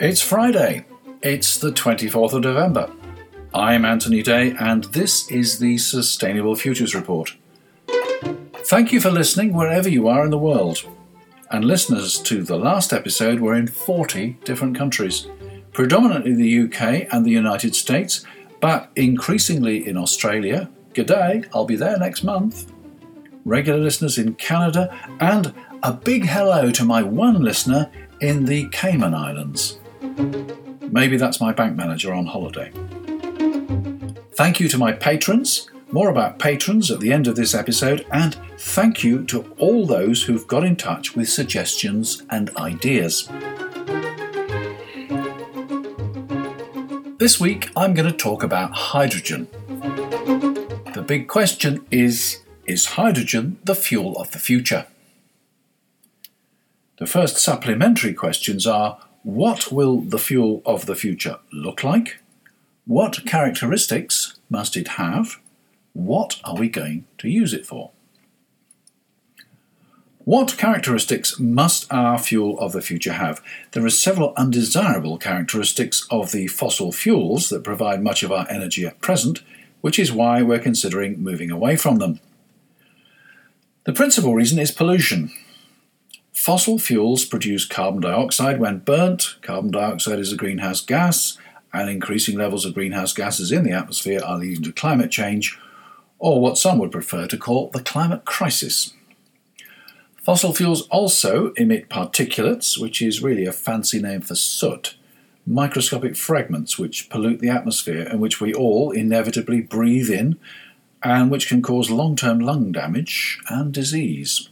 It's Friday. It's the 24th of November. I'm Anthony Day, and this is the Sustainable Futures Report. Thank you for listening wherever you are in the world. And listeners to the last episode were in 40 different countries, predominantly the UK and the United States, but increasingly in Australia. G'day, I'll be there next month. Regular listeners in Canada, and a big hello to my one listener in the Cayman Islands. Maybe that's my bank manager on holiday. Thank you to my patrons. More about patrons at the end of this episode, and thank you to all those who've got in touch with suggestions and ideas. This week I'm going to talk about hydrogen. The big question is Is hydrogen the fuel of the future? The first supplementary questions are what will the fuel of the future look like? What characteristics must it have? What are we going to use it for? What characteristics must our fuel of the future have? There are several undesirable characteristics of the fossil fuels that provide much of our energy at present, which is why we're considering moving away from them. The principal reason is pollution. Fossil fuels produce carbon dioxide when burnt. Carbon dioxide is a greenhouse gas, and increasing levels of greenhouse gases in the atmosphere are leading to climate change, or what some would prefer to call the climate crisis. Fossil fuels also emit particulates, which is really a fancy name for soot, microscopic fragments which pollute the atmosphere and which we all inevitably breathe in, and which can cause long term lung damage and disease.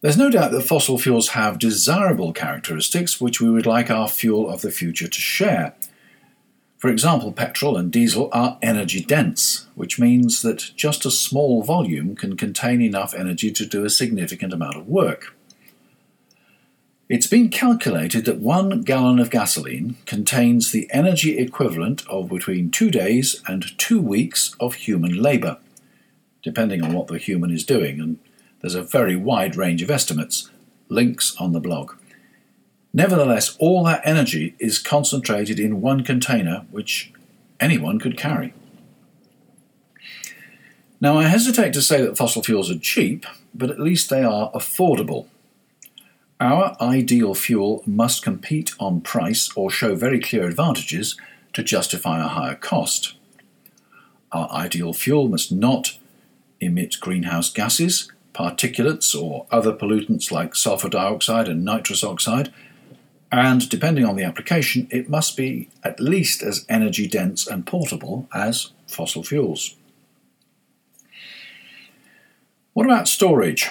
There's no doubt that fossil fuels have desirable characteristics which we would like our fuel of the future to share. For example, petrol and diesel are energy dense, which means that just a small volume can contain enough energy to do a significant amount of work. It's been calculated that one gallon of gasoline contains the energy equivalent of between two days and two weeks of human labour, depending on what the human is doing, and there's a very wide range of estimates, links on the blog. Nevertheless, all that energy is concentrated in one container which anyone could carry. Now, I hesitate to say that fossil fuels are cheap, but at least they are affordable. Our ideal fuel must compete on price or show very clear advantages to justify a higher cost. Our ideal fuel must not emit greenhouse gases, particulates or other pollutants like sulfur dioxide and nitrous oxide, and depending on the application, it must be at least as energy dense and portable as fossil fuels. What about storage?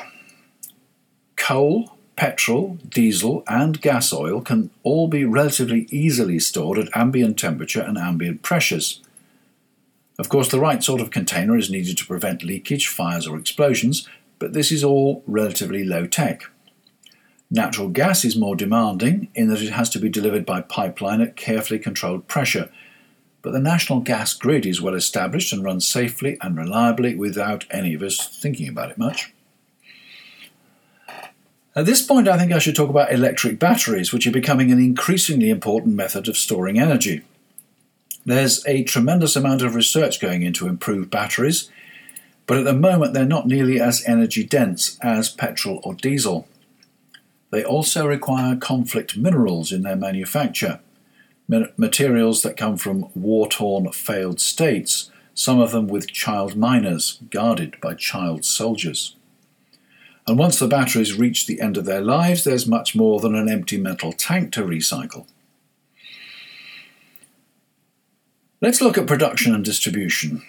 Coal, petrol, diesel, and gas oil can all be relatively easily stored at ambient temperature and ambient pressures. Of course, the right sort of container is needed to prevent leakage, fires, or explosions, but this is all relatively low tech. Natural gas is more demanding in that it has to be delivered by pipeline at carefully controlled pressure, but the national gas grid is well established and runs safely and reliably without any of us thinking about it much. At this point, I think I should talk about electric batteries, which are becoming an increasingly important method of storing energy. There's a tremendous amount of research going into improved batteries, but at the moment they're not nearly as energy dense as petrol or diesel. They also require conflict minerals in their manufacture, materials that come from war torn, failed states, some of them with child miners guarded by child soldiers. And once the batteries reach the end of their lives, there's much more than an empty metal tank to recycle. Let's look at production and distribution.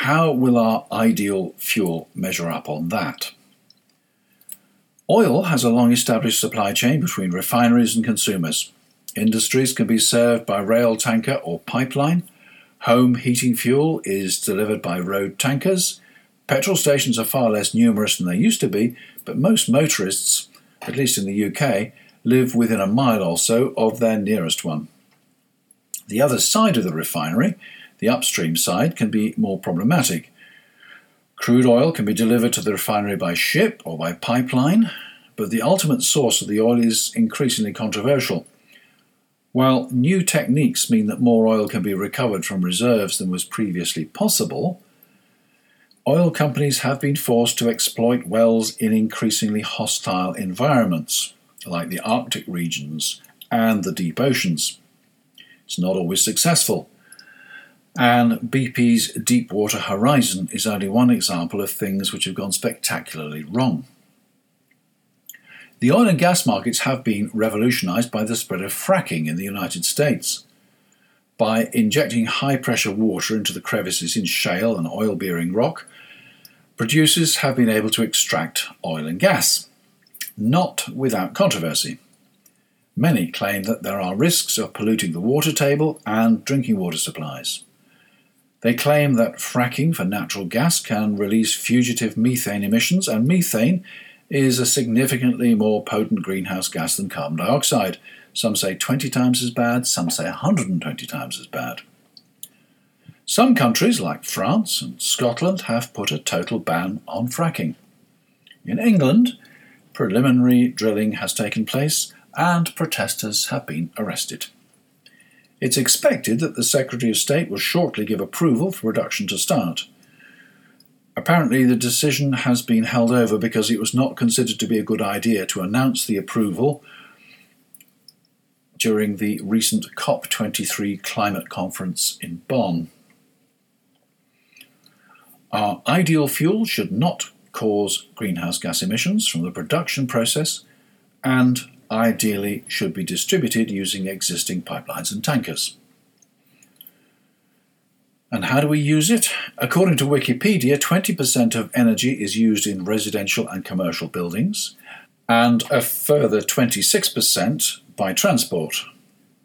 How will our ideal fuel measure up on that? Oil has a long established supply chain between refineries and consumers. Industries can be served by rail tanker or pipeline. Home heating fuel is delivered by road tankers. Petrol stations are far less numerous than they used to be, but most motorists, at least in the UK, live within a mile or so of their nearest one. The other side of the refinery the upstream side can be more problematic. Crude oil can be delivered to the refinery by ship or by pipeline, but the ultimate source of the oil is increasingly controversial. While new techniques mean that more oil can be recovered from reserves than was previously possible, oil companies have been forced to exploit wells in increasingly hostile environments, like the Arctic regions and the deep oceans. It's not always successful. And BP's Deepwater Horizon is only one example of things which have gone spectacularly wrong. The oil and gas markets have been revolutionized by the spread of fracking in the United States. By injecting high pressure water into the crevices in shale and oil bearing rock, producers have been able to extract oil and gas, not without controversy. Many claim that there are risks of polluting the water table and drinking water supplies. They claim that fracking for natural gas can release fugitive methane emissions, and methane is a significantly more potent greenhouse gas than carbon dioxide. Some say 20 times as bad, some say 120 times as bad. Some countries, like France and Scotland, have put a total ban on fracking. In England, preliminary drilling has taken place and protesters have been arrested. It's expected that the Secretary of State will shortly give approval for production to start. Apparently, the decision has been held over because it was not considered to be a good idea to announce the approval during the recent COP23 climate conference in Bonn. Our ideal fuel should not cause greenhouse gas emissions from the production process and ideally should be distributed using existing pipelines and tankers. And how do we use it? According to Wikipedia, 20% of energy is used in residential and commercial buildings, and a further 26% by transport.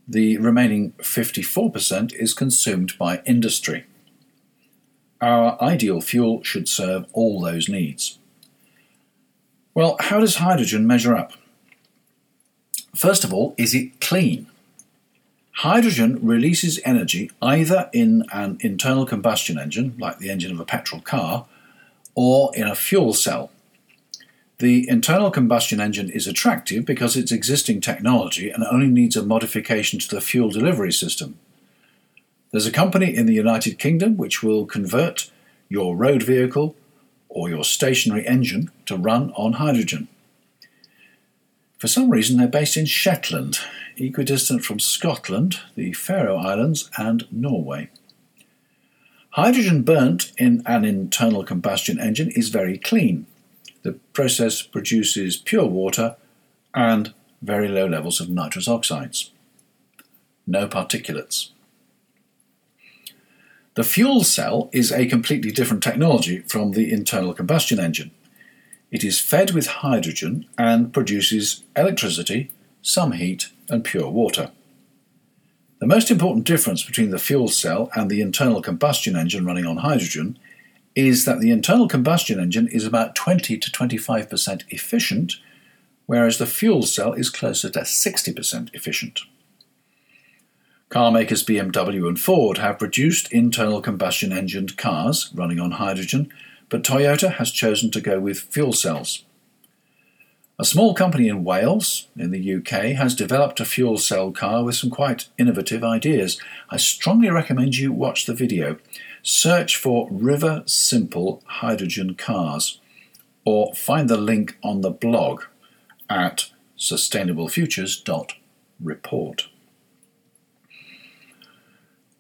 The remaining 54% is consumed by industry. Our ideal fuel should serve all those needs. Well, how does hydrogen measure up? First of all, is it clean? Hydrogen releases energy either in an internal combustion engine, like the engine of a petrol car, or in a fuel cell. The internal combustion engine is attractive because it's existing technology and only needs a modification to the fuel delivery system. There's a company in the United Kingdom which will convert your road vehicle or your stationary engine to run on hydrogen. For some reason, they're based in Shetland, equidistant from Scotland, the Faroe Islands, and Norway. Hydrogen burnt in an internal combustion engine is very clean. The process produces pure water and very low levels of nitrous oxides. No particulates. The fuel cell is a completely different technology from the internal combustion engine. It is fed with hydrogen and produces electricity, some heat, and pure water. The most important difference between the fuel cell and the internal combustion engine running on hydrogen is that the internal combustion engine is about 20 to 25% efficient, whereas the fuel cell is closer to 60% efficient. Car makers BMW and Ford have produced internal combustion engined cars running on hydrogen but Toyota has chosen to go with fuel cells. A small company in Wales, in the UK, has developed a fuel cell car with some quite innovative ideas. I strongly recommend you watch the video. Search for Riversimple Hydrogen Cars or find the link on the blog at sustainablefutures.report.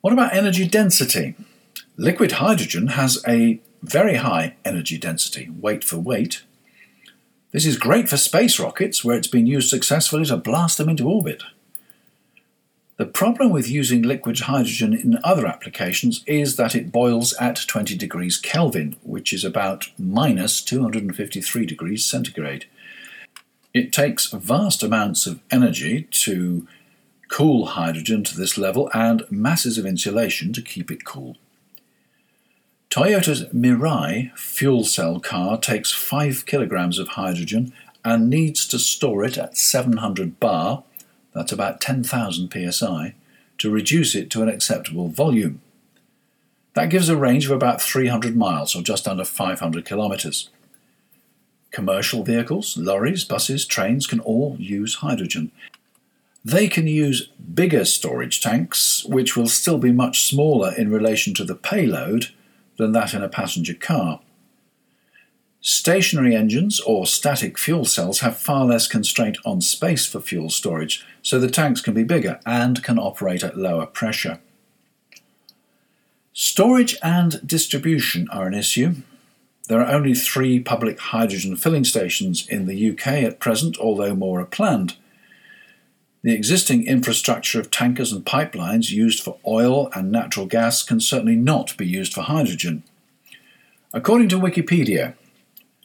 What about energy density? Liquid hydrogen has a very high energy density, weight for weight. This is great for space rockets where it's been used successfully to blast them into orbit. The problem with using liquid hydrogen in other applications is that it boils at 20 degrees Kelvin, which is about minus 253 degrees centigrade. It takes vast amounts of energy to cool hydrogen to this level and masses of insulation to keep it cool. Toyota's Mirai fuel cell car takes 5 kilograms of hydrogen and needs to store it at 700 bar, that's about 10,000 psi, to reduce it to an acceptable volume. That gives a range of about 300 miles, or just under 500 kilometres. Commercial vehicles, lorries, buses, trains can all use hydrogen. They can use bigger storage tanks, which will still be much smaller in relation to the payload than that in a passenger car. Stationary engines or static fuel cells have far less constraint on space for fuel storage, so the tanks can be bigger and can operate at lower pressure. Storage and distribution are an issue. There are only three public hydrogen filling stations in the UK at present, although more are planned. The existing infrastructure of tankers and pipelines used for oil and natural gas can certainly not be used for hydrogen. According to Wikipedia,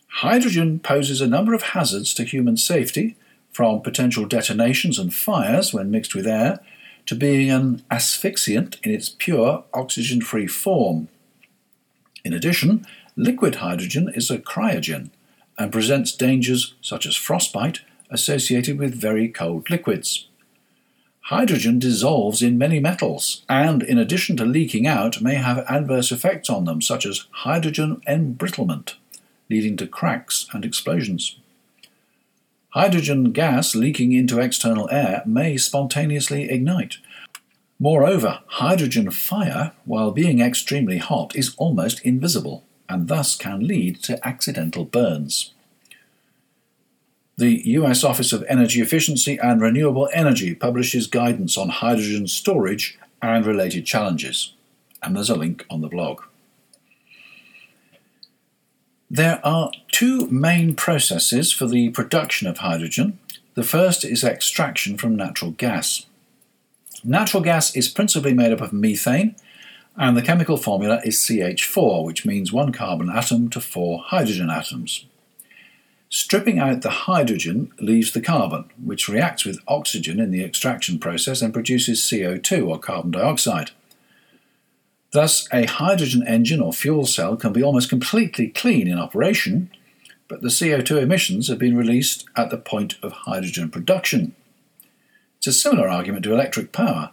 hydrogen poses a number of hazards to human safety, from potential detonations and fires when mixed with air to being an asphyxiant in its pure oxygen free form. In addition, liquid hydrogen is a cryogen and presents dangers such as frostbite associated with very cold liquids. Hydrogen dissolves in many metals and, in addition to leaking out, may have adverse effects on them, such as hydrogen embrittlement, leading to cracks and explosions. Hydrogen gas leaking into external air may spontaneously ignite. Moreover, hydrogen fire, while being extremely hot, is almost invisible and thus can lead to accidental burns. The US Office of Energy Efficiency and Renewable Energy publishes guidance on hydrogen storage and related challenges, and there's a link on the blog. There are two main processes for the production of hydrogen. The first is extraction from natural gas. Natural gas is principally made up of methane, and the chemical formula is CH4, which means one carbon atom to four hydrogen atoms. Stripping out the hydrogen leaves the carbon, which reacts with oxygen in the extraction process and produces CO2 or carbon dioxide. Thus, a hydrogen engine or fuel cell can be almost completely clean in operation, but the CO2 emissions have been released at the point of hydrogen production. It's a similar argument to electric power.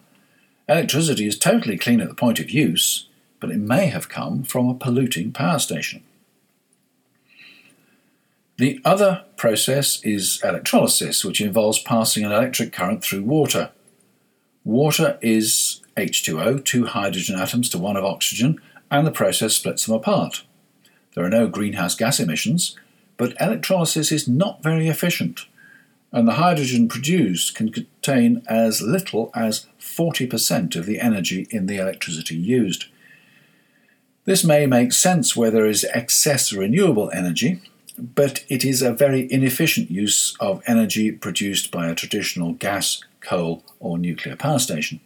Electricity is totally clean at the point of use, but it may have come from a polluting power station. The other process is electrolysis, which involves passing an electric current through water. Water is H2O, two hydrogen atoms to one of oxygen, and the process splits them apart. There are no greenhouse gas emissions, but electrolysis is not very efficient, and the hydrogen produced can contain as little as 40% of the energy in the electricity used. This may make sense where there is excess renewable energy, but it is a very inefficient use of energy produced by a traditional gas, coal, or nuclear power station.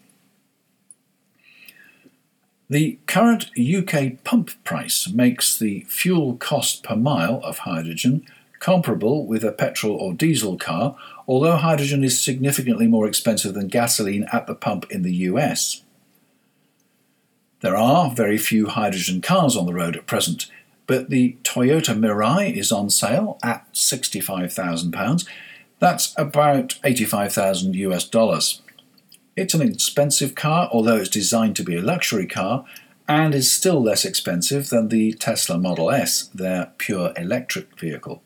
The current UK pump price makes the fuel cost per mile of hydrogen comparable with a petrol or diesel car, although hydrogen is significantly more expensive than gasoline at the pump in the US. There are very few hydrogen cars on the road at present, but the Toyota Mirai is on sale at £65,000. That's about 85,000 US dollars. It's an expensive car, although it's designed to be a luxury car, and is still less expensive than the Tesla Model S, their pure electric vehicle.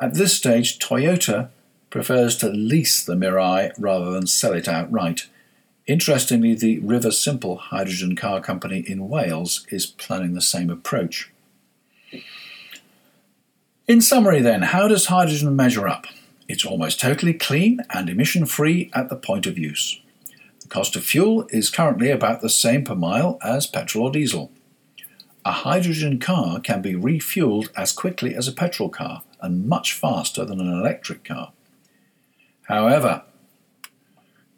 At this stage, Toyota prefers to lease the Mirai rather than sell it outright. Interestingly, the Riversimple hydrogen car company in Wales is planning the same approach. In summary, then, how does hydrogen measure up? It's almost totally clean and emission free at the point of use. The cost of fuel is currently about the same per mile as petrol or diesel. A hydrogen car can be refueled as quickly as a petrol car and much faster than an electric car. However,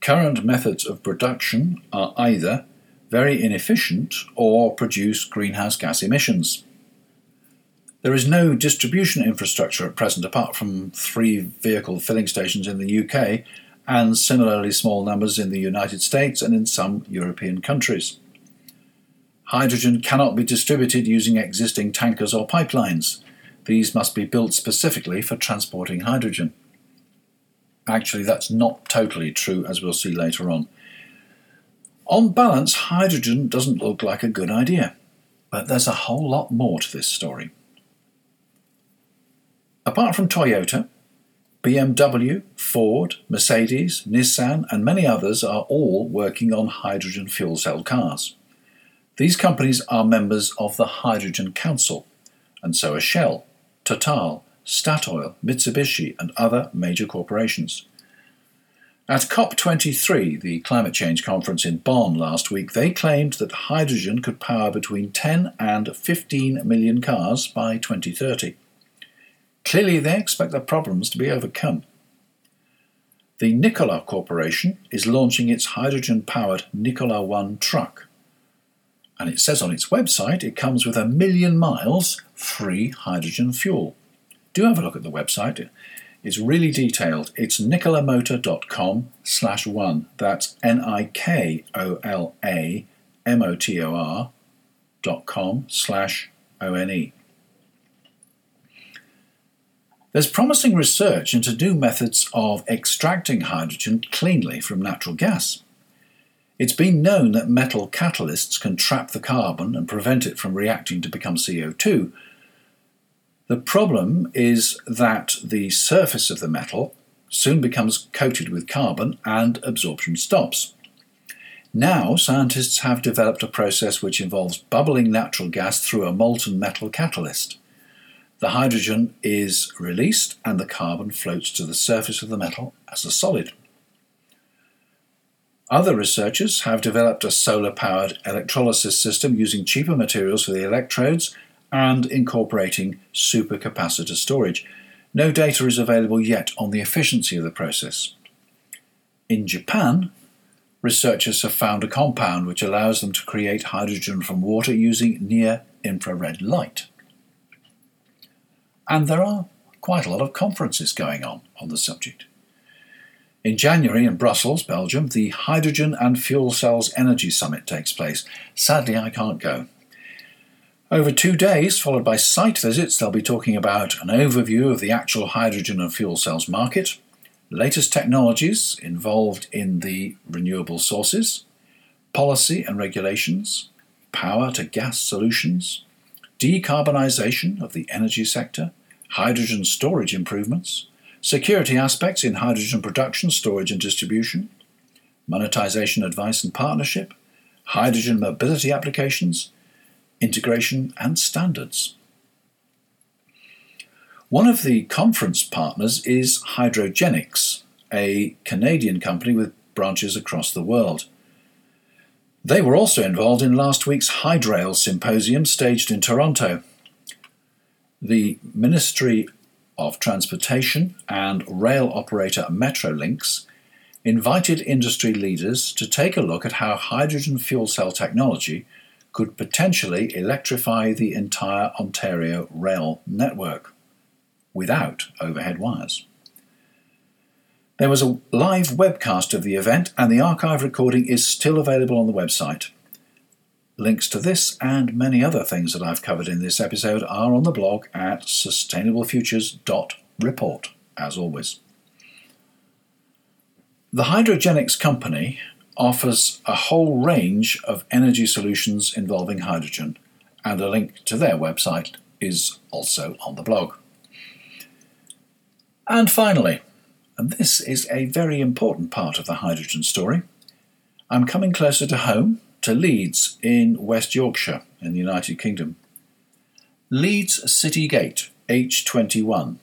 Current methods of production are either very inefficient or produce greenhouse gas emissions. There is no distribution infrastructure at present apart from three vehicle filling stations in the UK and similarly small numbers in the United States and in some European countries. Hydrogen cannot be distributed using existing tankers or pipelines. These must be built specifically for transporting hydrogen. Actually, that's not totally true, as we'll see later on. On balance, hydrogen doesn't look like a good idea, but there's a whole lot more to this story. Apart from Toyota, BMW, Ford, Mercedes, Nissan, and many others are all working on hydrogen fuel cell cars. These companies are members of the Hydrogen Council, and so are Shell, Total, Statoil, Mitsubishi, and other major corporations. At COP23, the climate change conference in Bonn last week, they claimed that hydrogen could power between 10 and 15 million cars by 2030. Clearly, they expect the problems to be overcome. The Nikola Corporation is launching its hydrogen powered Nikola One truck. And it says on its website it comes with a million miles free hydrogen fuel. Do have a look at the website. It's really detailed. It's nikolamotor.com slash one. That's N I K O L A M O T O R dot com slash O N E. There's promising research into new methods of extracting hydrogen cleanly from natural gas. It's been known that metal catalysts can trap the carbon and prevent it from reacting to become CO2. The problem is that the surface of the metal soon becomes coated with carbon and absorption stops. Now, scientists have developed a process which involves bubbling natural gas through a molten metal catalyst. The hydrogen is released and the carbon floats to the surface of the metal as a solid. Other researchers have developed a solar powered electrolysis system using cheaper materials for the electrodes and incorporating supercapacitor storage. No data is available yet on the efficiency of the process. In Japan, researchers have found a compound which allows them to create hydrogen from water using near infrared light. And there are quite a lot of conferences going on on the subject. In January in Brussels, Belgium, the Hydrogen and Fuel Cells Energy Summit takes place. Sadly, I can't go. Over two days, followed by site visits, they'll be talking about an overview of the actual hydrogen and fuel cells market, latest technologies involved in the renewable sources, policy and regulations, power to gas solutions, decarbonisation of the energy sector, hydrogen storage improvements, security aspects in hydrogen production, storage, and distribution, monetisation advice and partnership, hydrogen mobility applications, integration, and standards. One of the conference partners is Hydrogenics, a Canadian company with branches across the world. They were also involved in last week's Hydrail symposium staged in Toronto. The Ministry of Transportation and rail operator Metrolinx invited industry leaders to take a look at how hydrogen fuel cell technology could potentially electrify the entire Ontario rail network without overhead wires. There was a live webcast of the event, and the archive recording is still available on the website. Links to this and many other things that I've covered in this episode are on the blog at sustainablefutures.report, as always. The Hydrogenics company offers a whole range of energy solutions involving hydrogen, and a link to their website is also on the blog. And finally, and this is a very important part of the hydrogen story. I'm coming closer to home, to Leeds in West Yorkshire in the United Kingdom. Leeds City Gate H21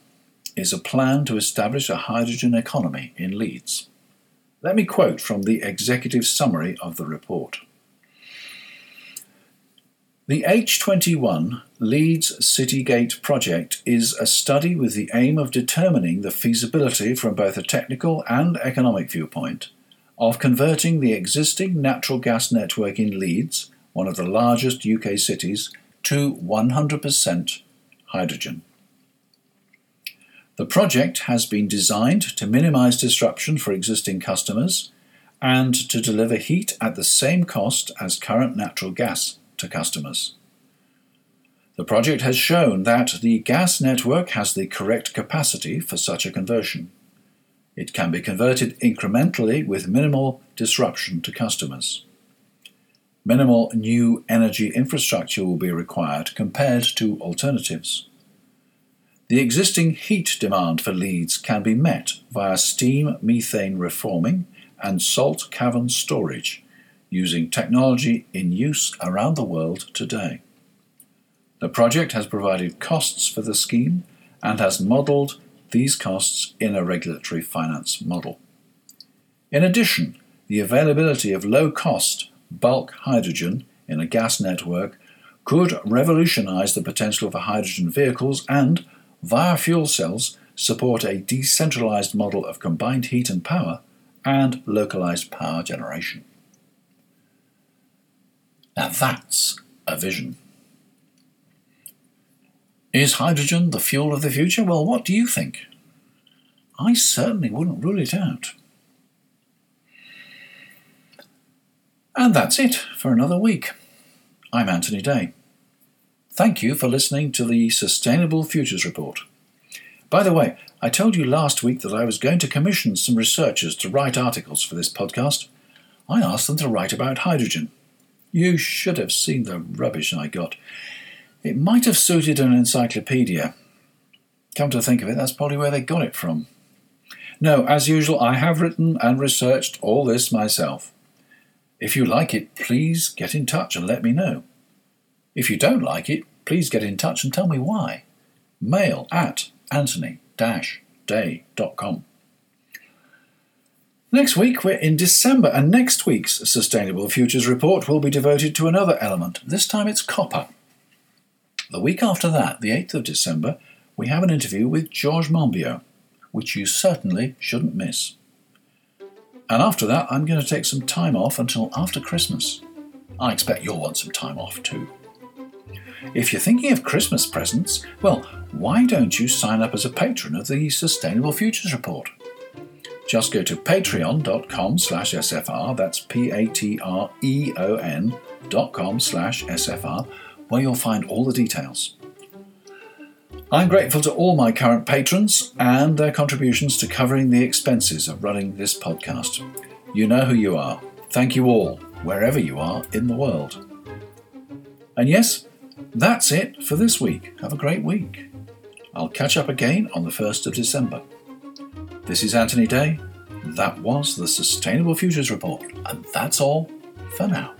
is a plan to establish a hydrogen economy in Leeds. Let me quote from the executive summary of the report. The H21 Leeds City Gate project is a study with the aim of determining the feasibility from both a technical and economic viewpoint of converting the existing natural gas network in Leeds, one of the largest UK cities, to 100% hydrogen. The project has been designed to minimise disruption for existing customers and to deliver heat at the same cost as current natural gas to customers. The project has shown that the gas network has the correct capacity for such a conversion. It can be converted incrementally with minimal disruption to customers. Minimal new energy infrastructure will be required compared to alternatives. The existing heat demand for Leeds can be met via steam methane reforming and salt cavern storage using technology in use around the world today. The project has provided costs for the scheme and has modelled these costs in a regulatory finance model. In addition, the availability of low cost bulk hydrogen in a gas network could revolutionise the potential for hydrogen vehicles and via fuel cells, support a decentralized model of combined heat and power and localized power generation. Now that's a vision. Is hydrogen the fuel of the future? Well, what do you think? I certainly wouldn't rule it out. And that's it for another week. I'm Anthony Day. Thank you for listening to the Sustainable Futures Report. By the way, I told you last week that I was going to commission some researchers to write articles for this podcast. I asked them to write about hydrogen. You should have seen the rubbish I got. It might have suited an encyclopedia. Come to think of it, that's probably where they got it from. No, as usual, I have written and researched all this myself. If you like it, please get in touch and let me know. If you don't like it, please get in touch and tell me why. Mail at anthony-day.com. Next week, we're in December, and next week's Sustainable Futures Report will be devoted to another element. This time it's copper. The week after that, the 8th of December, we have an interview with Georges Monbiot, which you certainly shouldn't miss. And after that, I'm going to take some time off until after Christmas. I expect you'll want some time off too. If you're thinking of Christmas presents, well, why don't you sign up as a patron of the Sustainable Futures Report? Just go to patreon.com slash SFR, that's P-A-T-R-E-O-N dot com slash SFR, where you'll find all the details. I'm grateful to all my current patrons and their contributions to covering the expenses of running this podcast. You know who you are. Thank you all, wherever you are in the world. And yes, that's it for this week. Have a great week. I'll catch up again on the 1st of December. This is Anthony Day. That was the Sustainable Futures Report, and that's all for now.